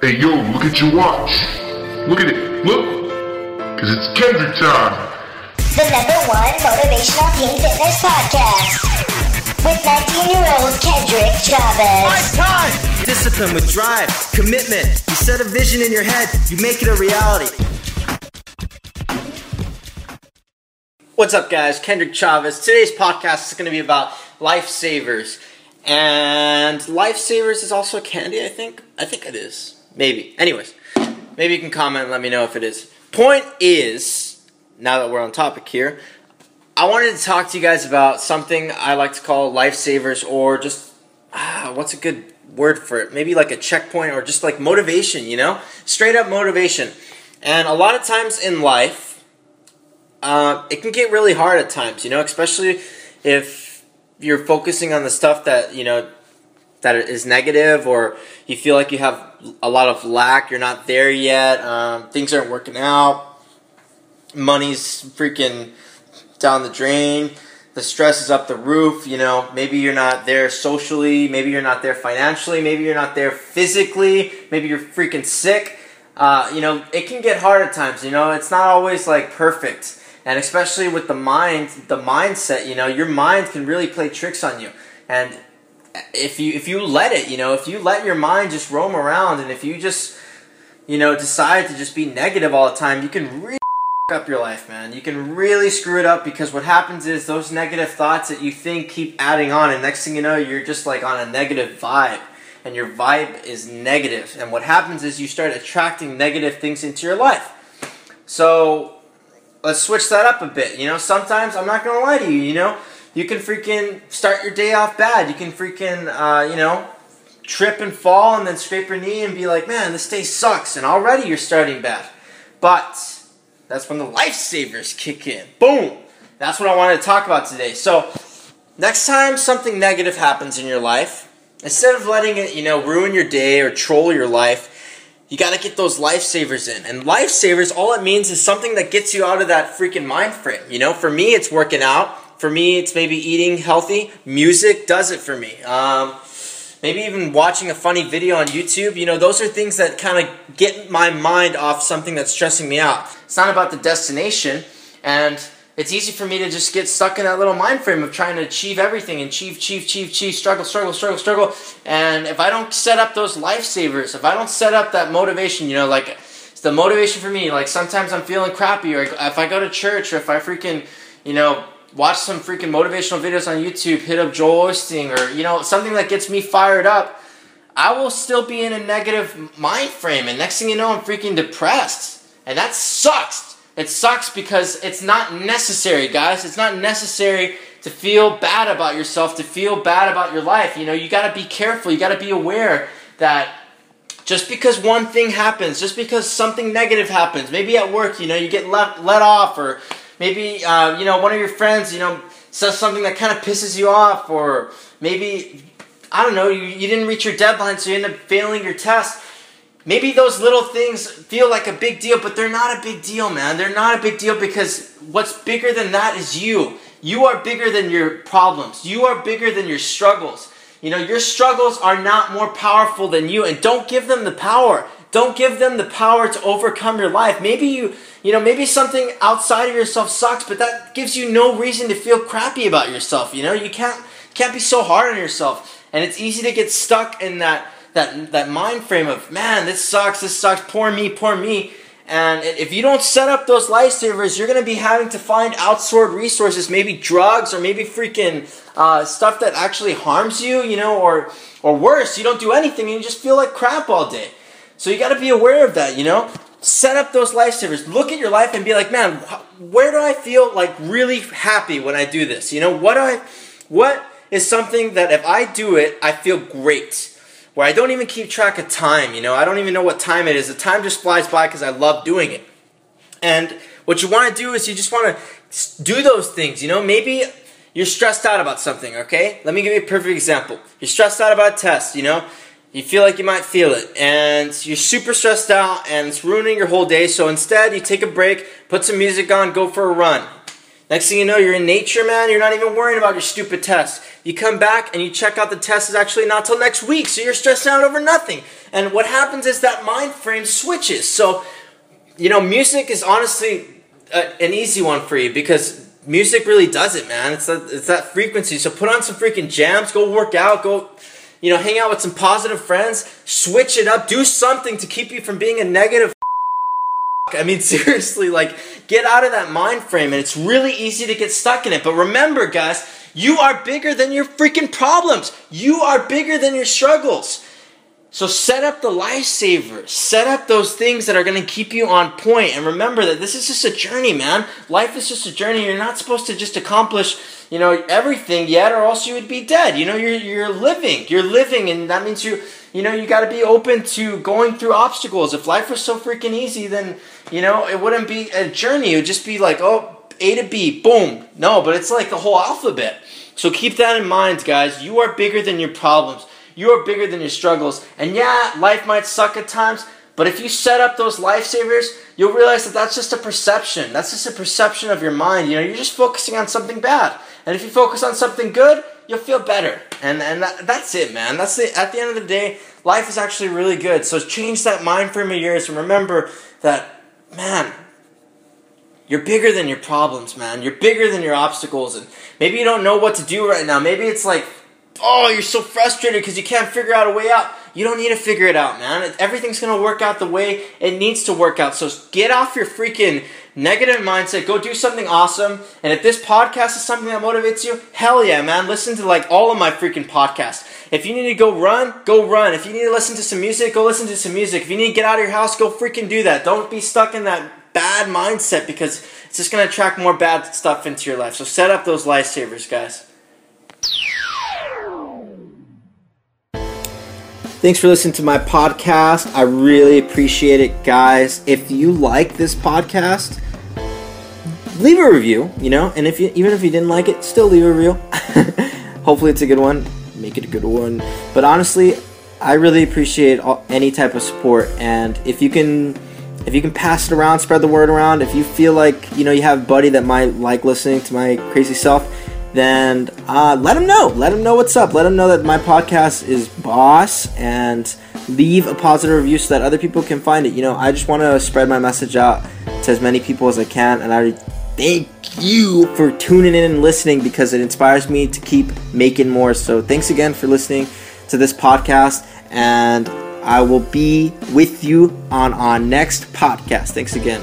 Hey yo, look at your watch. Look at it. Look. Cause it's Kendrick time. The number one motivational team fitness podcast. With 19 year old Kendrick Chavez. My time! Discipline with drive, commitment. You set a vision in your head, you make it a reality. What's up, guys? Kendrick Chavez. Today's podcast is going to be about lifesavers. And lifesavers is also a candy, I think. I think it is. Maybe. Anyways, maybe you can comment and let me know if it is. Point is, now that we're on topic here, I wanted to talk to you guys about something I like to call lifesavers or just, ah, what's a good word for it? Maybe like a checkpoint or just like motivation, you know? Straight up motivation. And a lot of times in life, uh, it can get really hard at times, you know, especially if you're focusing on the stuff that, you know, that is negative or you feel like you have a lot of lack, you're not there yet, um, things aren't working out, money's freaking down the drain, the stress is up the roof, you know, maybe you're not there socially, maybe you're not there financially, maybe you're not there physically, maybe you're freaking sick. Uh, you know, it can get hard at times, you know, it's not always like perfect. And especially with the mind, the mindset, you know, your mind can really play tricks on you. And if you if you let it, you know, if you let your mind just roam around and if you just you know decide to just be negative all the time, you can really up your life, man. You can really screw it up because what happens is those negative thoughts that you think keep adding on and next thing you know, you're just like on a negative vibe and your vibe is negative. And what happens is you start attracting negative things into your life. So, let's switch that up a bit. You know, sometimes I'm not gonna lie to you. You know, you can freaking start your day off bad. You can freaking, uh, you know, trip and fall and then scrape your knee and be like, man, this day sucks. And already you're starting bad. But that's when the lifesavers kick in. Boom. That's what I wanted to talk about today. So, next time something negative happens in your life, instead of letting it, you know, ruin your day or troll your life, you got to get those lifesavers in. And lifesavers, all it means is something that gets you out of that freaking mind frame. You know, for me, it's working out. For me, it's maybe eating healthy. Music does it for me. Um, maybe even watching a funny video on YouTube. You know, those are things that kind of get my mind off something that's stressing me out. It's not about the destination. And it's easy for me to just get stuck in that little mind frame of trying to achieve everything and achieve, achieve, achieve, achieve, struggle, struggle, struggle, struggle. And if I don't set up those lifesavers, if I don't set up that motivation, you know, like it's the motivation for me, like sometimes I'm feeling crappy, or if I go to church, or if I freaking, you know, watch some freaking motivational videos on YouTube, hit up Joel Osteen, or you know, something that gets me fired up, I will still be in a negative mind frame. And next thing you know, I'm freaking depressed. And that sucks. It sucks because it's not necessary, guys. It's not necessary to feel bad about yourself, to feel bad about your life. You know, you got to be careful. You got to be aware that just because one thing happens, just because something negative happens, maybe at work, you know, you get let, let off, or maybe, uh, you know, one of your friends, you know, says something that kind of pisses you off, or maybe, I don't know, you, you didn't reach your deadline, so you end up failing your test maybe those little things feel like a big deal, but they're not a big deal, man. They're not a big deal because what's bigger than that is you. You are bigger than your problems. You are bigger than your struggles. You know, your struggles are not more powerful than you, and don't give them the power. Don't give them the power to overcome your life. Maybe you, you know, maybe something outside of yourself sucks, but that gives you no reason to feel crappy about yourself. You know, you can't can't be so hard on yourself, and it's easy to get stuck in that that that mind frame of man, this sucks, this sucks, poor me, poor me. And if you don't set up those lifesavers, you're going to be having to find outsourced resources, maybe drugs or maybe freaking uh, stuff that actually harms you, you know, or or worse, you don't do anything and you just feel like crap all day. So you got to be aware of that, you know. Set up those lifesavers. Look at your life and be like, man, where do I feel like really happy when I do this? You know, what do I, what is something that if I do it, I feel great where I don't even keep track of time. You know, I don't even know what time it is. The time just flies by because I love doing it. And what you want to do is you just want to do those things. You know, maybe you're stressed out about something. Okay, let me give you a perfect example. You're stressed out about a test. You know, you feel like you might feel it, and you're super stressed out, and it's ruining your whole day. So instead, you take a break, put some music on, go for a run. Next thing you know, you're in nature, man. You're not even worrying about your stupid test. You come back and you check out the test is actually not till next week, so you're stressed out over nothing. And what happens is that mind frame switches. So, you know, music is honestly a, an easy one for you because music really does it, man. It's that, it's that frequency. So put on some freaking jams, go work out, go, you know, hang out with some positive friends, switch it up, do something to keep you from being a negative. I mean, seriously, like, get out of that mind frame, and it's really easy to get stuck in it. But remember, guys, you are bigger than your freaking problems. You are bigger than your struggles. So set up the lifesaver. Set up those things that are going to keep you on point. And remember that this is just a journey, man. Life is just a journey. You're not supposed to just accomplish, you know, everything yet, or else you would be dead. You know, you're you're living. You're living, and that means you, you know, you got to be open to going through obstacles. If life was so freaking easy, then you know it wouldn't be a journey. It would just be like, oh, A to B, boom. No, but it's like the whole alphabet. So keep that in mind, guys. You are bigger than your problems. You are bigger than your struggles. And yeah, life might suck at times, but if you set up those lifesavers, you'll realize that that's just a perception. That's just a perception of your mind. You know, you're just focusing on something bad. And if you focus on something good, you'll feel better. And and that, that's it, man. That's the at the end of the day, life is actually really good. So change that mind frame of yours and remember that man, you're bigger than your problems, man. You're bigger than your obstacles and maybe you don't know what to do right now. Maybe it's like oh, you're so frustrated because you can't figure out a way out. You don't need to figure it out, man. Everything's going to work out the way it needs to work out. So get off your freaking negative mindset. Go do something awesome. And if this podcast is something that motivates you, hell yeah, man. Listen to like all of my freaking podcasts. If you need to go run, go run. If you need to listen to some music, go listen to some music. If you need to get out of your house, go freaking do that. Don't be stuck in that bad mindset because it's just going to attract more bad stuff into your life. So set up those lifesavers, guys. Thanks for listening to my podcast. I really appreciate it, guys. If you like this podcast, leave a review, you know, and if you even if you didn't like it, still leave a review. Hopefully it's a good one. Make it a good one. But honestly, I really appreciate all, any type of support and if you can if you can pass it around, spread the word around, if you feel like, you know, you have a buddy that might like listening to my crazy self, then uh, let them know. Let them know what's up. Let them know that my podcast is boss and leave a positive review so that other people can find it. You know, I just want to spread my message out to as many people as I can, and I thank you for tuning in and listening because it inspires me to keep making more. So, thanks again for listening to this podcast, and I will be with you on our next podcast. Thanks again.